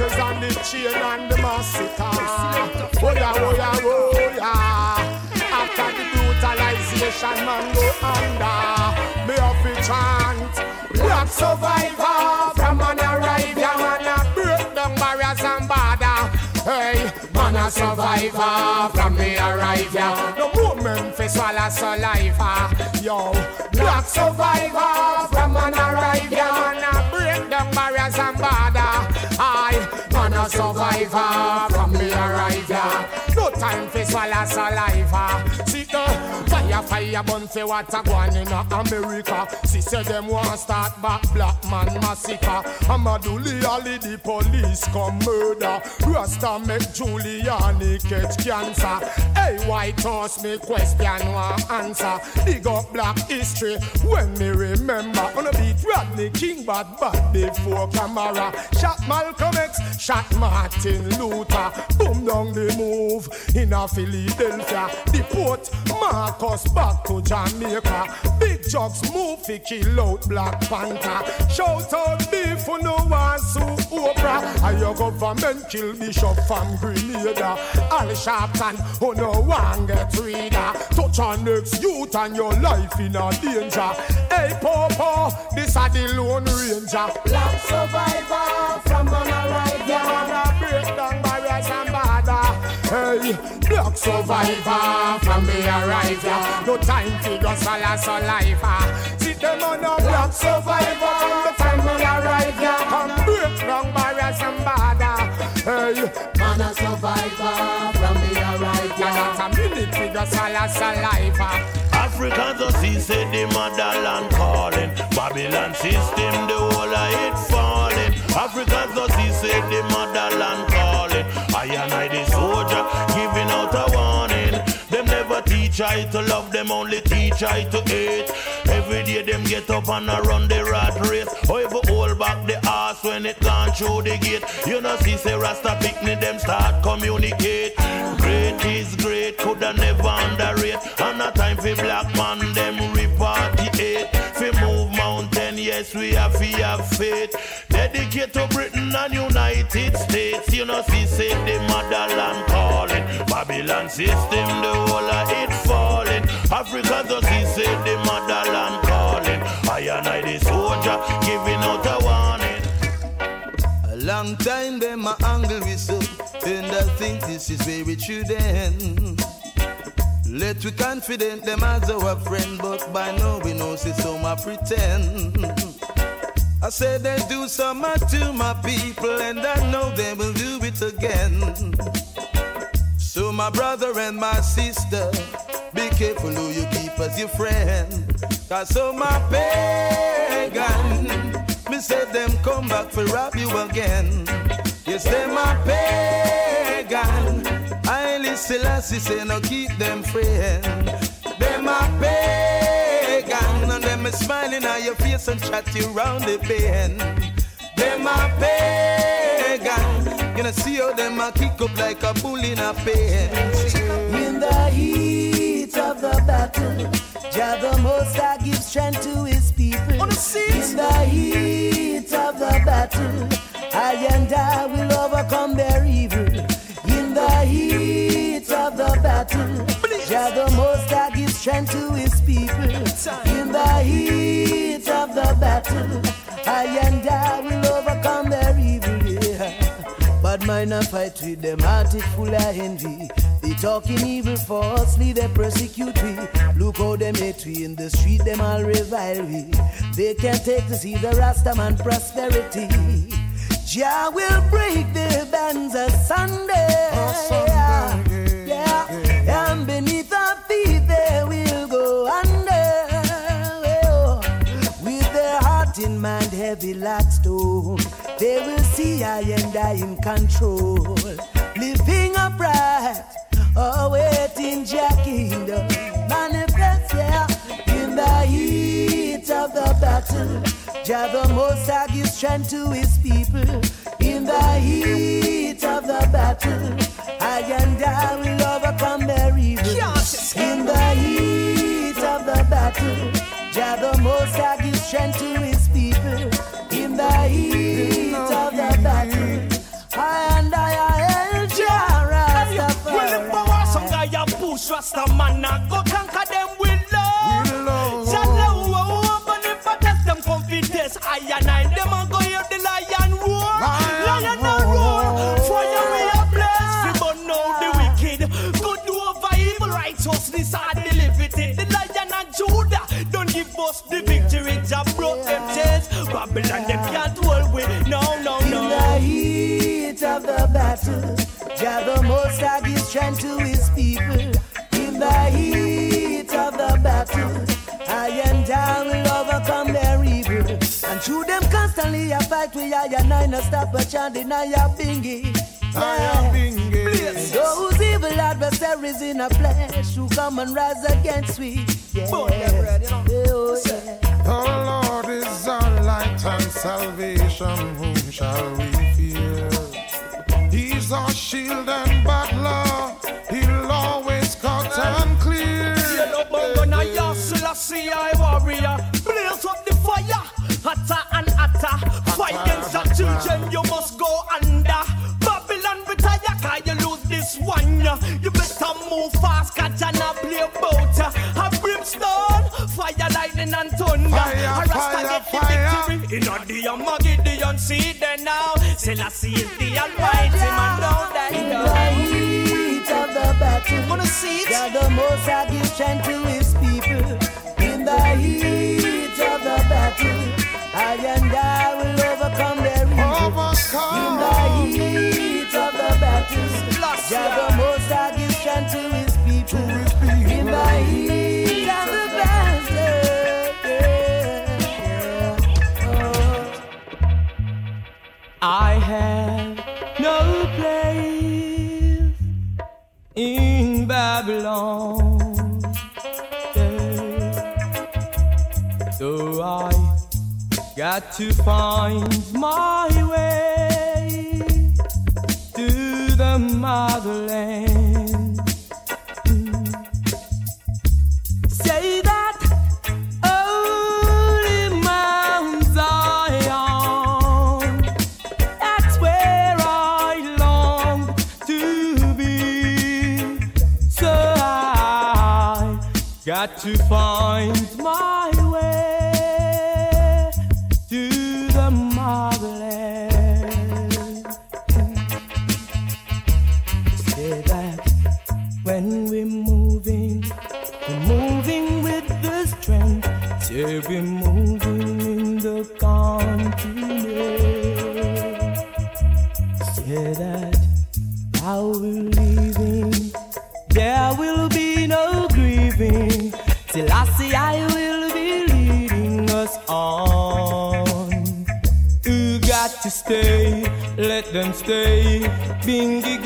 shackles and the chain and the massacre. Oh yeah, oh yeah, oh yeah. After the brutalization, man go under. Me have to chant, black survivor from an arrive, yeah man a break down barriers and border. Hey, man a survivor from me arrive, yeah. No movement for swallow saliva, yo. Black survivor from an arrive, yeah man a A survivor time for swallow saliva. See the fire, fire burn for what a going in America. See say them want start back black man massacre. Amadou Diallo the police come murder. Rasta make Giuliani catch cancer. Hey white horse me question one answer. Dig up black history when me remember. Gonna beat Rodney King bad bad before camera. Shot Malcolm X, shot Martin Luther. Boom down the move in a Philadelphia. Deport Marcus back to Jamaica. Big jugs move fi kill out Black Panther. Shout out beef for no one so Oprah. And your government kill Bishop from Grenada. Al Sharpton who no one get reader. Touch on next youth and your life in a danger. Hey Popo, this a the Lone Ranger. Black survivor from an arrive. Yeah, man a break down barriers and border. Hey, black survivor from me arrive. Yeah, no time for go swallow saliva. See them on a black survivor from the family arrive. Yeah, come break down barriers and border. Hey, Man a survivor from me arrive, yeah. not a minute we go swallow saliva. Africans don't see say the motherland calling. Babylon system, the whole of it falling. Africans don't see say the motherland calling. I and I the soldier I to love, them only teach I to hate. Every day them get up and a run the rat race. However, hold back the ass when it gone through the gate. You know, see, say Rasta picnic, them start communicate. Great is great, coulda never underrate. And a time for black man, them reparty Fi move mountain, yes, we have fi have faith. Dedicate to Britain and United States. You know, see, say the motherland calling. Babylon system, the whole of it. Africa does see, say the motherland calling. I and I, the soldier, giving out a warning. A long time them my angle whistle, and I think this is it should end. Let we confident them as our friend, but by now we know see some I pretend. I said they do some much to my people, and I know they will do it again. So my brother and my sister, careful who you keep as your friend. Cause so my pagan, me said them come back for rob you again. Yes, them my pagan. I listen, I say no keep them friend. Them my pagan, and them smiling at your face and chat you round the bend. Them my pagan, know see how them a kick up like a bull in a pen. In the heat of the battle, Jah the Most High gives strength to His people. In the heat of the battle, I and I will a fight with them, heart it full of envy. They talking evil falsely, they persecute we. Look how them hate we in the street, them all revile we. They can't take to see the Rastaman prosperity. Jah will break their bands asunder. Yeah, and beneath our feet they will go under. Oh, With their heart in mind heavy like stone, they will see I and I in control. Living upright, awaiting Jah kingdom manifest, yeah. In the heat of the battle, Jah the Most High gives strength to His people. Trust a man not go conquer them with love. With love. Jalla who open if I test them confidence. I and I them a go hear the lion roar. Lion, lion roar. roar. Fire we are blessed. We burn out the wicked. Good over evil righteousness deliver it. The lion and Judah don't give us the victory. Jah broke them chains. Babylon them can't hold with. No, no, no. In the heat of the battle. I with I and I no stop a chanting I am bingy. Yeah. Those evil adversaries in a flesh who come and rise against we. Yeah. Oh, yeah. The Lord is our light and salvation, whom shall we fear? He's our shield and You better move fast Cause you not play about A brimstone Fire lightning and thunder. Fire, A Rasta get the victory. In a the Armageddon See there now Selassie is the almighty man Don't die In the heat of the battle, Wanna see it? God the Most High gives strength to His people. In the heat of the battle, I and I So I got to find my way to the motherland. Say that holy Mount Zion. That's where I long to be. So I got to find my Say that while we're leaving, there will be no grieving. Till I see I will be leading us on. You got to stay, let them stay, bingy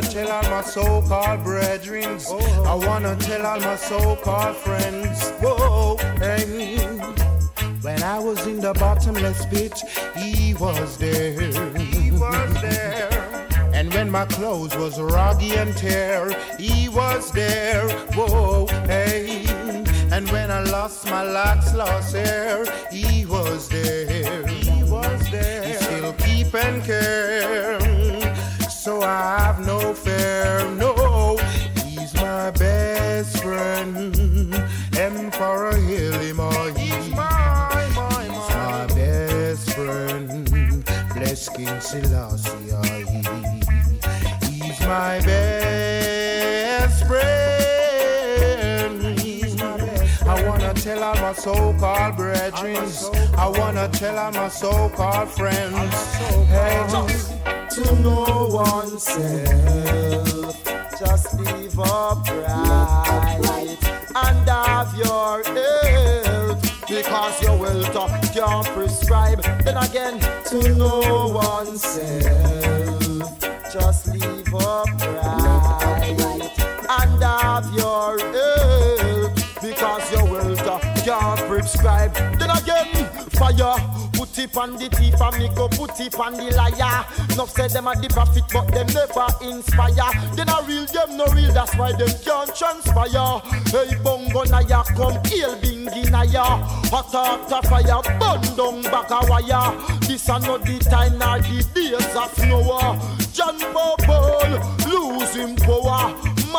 wanna tell all my so-called brethren. I wanna tell all my so-called friends. Whoa, hey. When I was in the bottomless pit, he was there. He was there. And when my clothes was roggy and tear, he was there. Whoa, hey. And when I lost my locks, lost hair, he was there. He was there. He still keep and care. Wanna tell all my so-called brethren. I wanna tell all my so-called friends. Hey, to know oneself. Just live upright and have your health because your wealth can't prescribe. Then again, to know oneself. Just fire Put it on the thief and me go put it on the liar. Enough said them are the prophet, but them never inspire. They not real, them no real, that's why them can't transpire. Hey, bongo naya, come hail bingi naya. Hot after fire, burn down back a wire. This are not the time nor the days of Noah. John Bubble, losing power.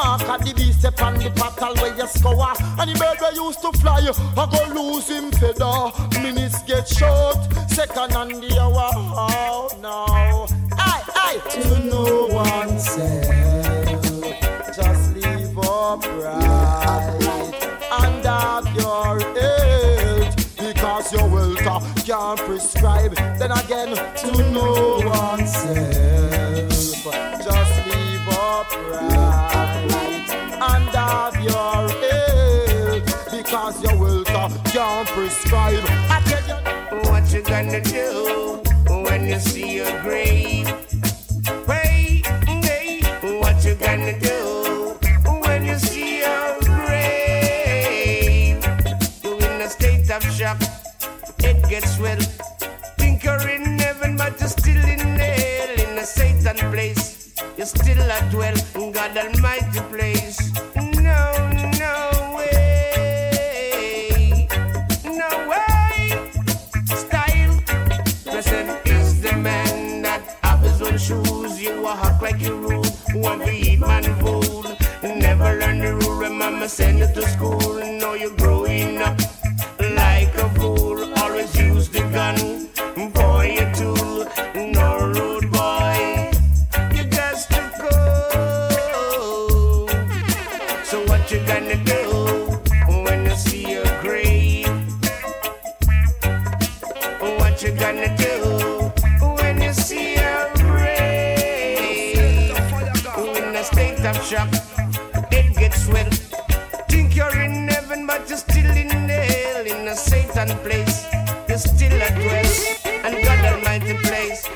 Mark at the beast upon the battle where you score. And the bird where used to fly, I go lose him feather. Minutes get short, second on the hour. Oh no. Aye, aye. To know oneself, just live upright and have your health. Because your wealth can't prescribe. Then again, to know oneself, just live upright and have your health because your wealth can't prescribe. I tell you, what you gonna do when you see your grave? Hey, hey, what you gonna do when you see your grave? You in a state of shock, it gets well. You're still at well, God Almighty place. No, no way, no way. Style, present is the man that have his own shoes. You walk like you rule, one to eat man food. Never learn the rule, remember send you to school. Know you're growing up like a fool. Always use the gun What you gonna do when you see your grave? In a state of shock, it gets well. Think you're in heaven, but you're still in hell. In a Satan place, you're still at well. And God Almighty place.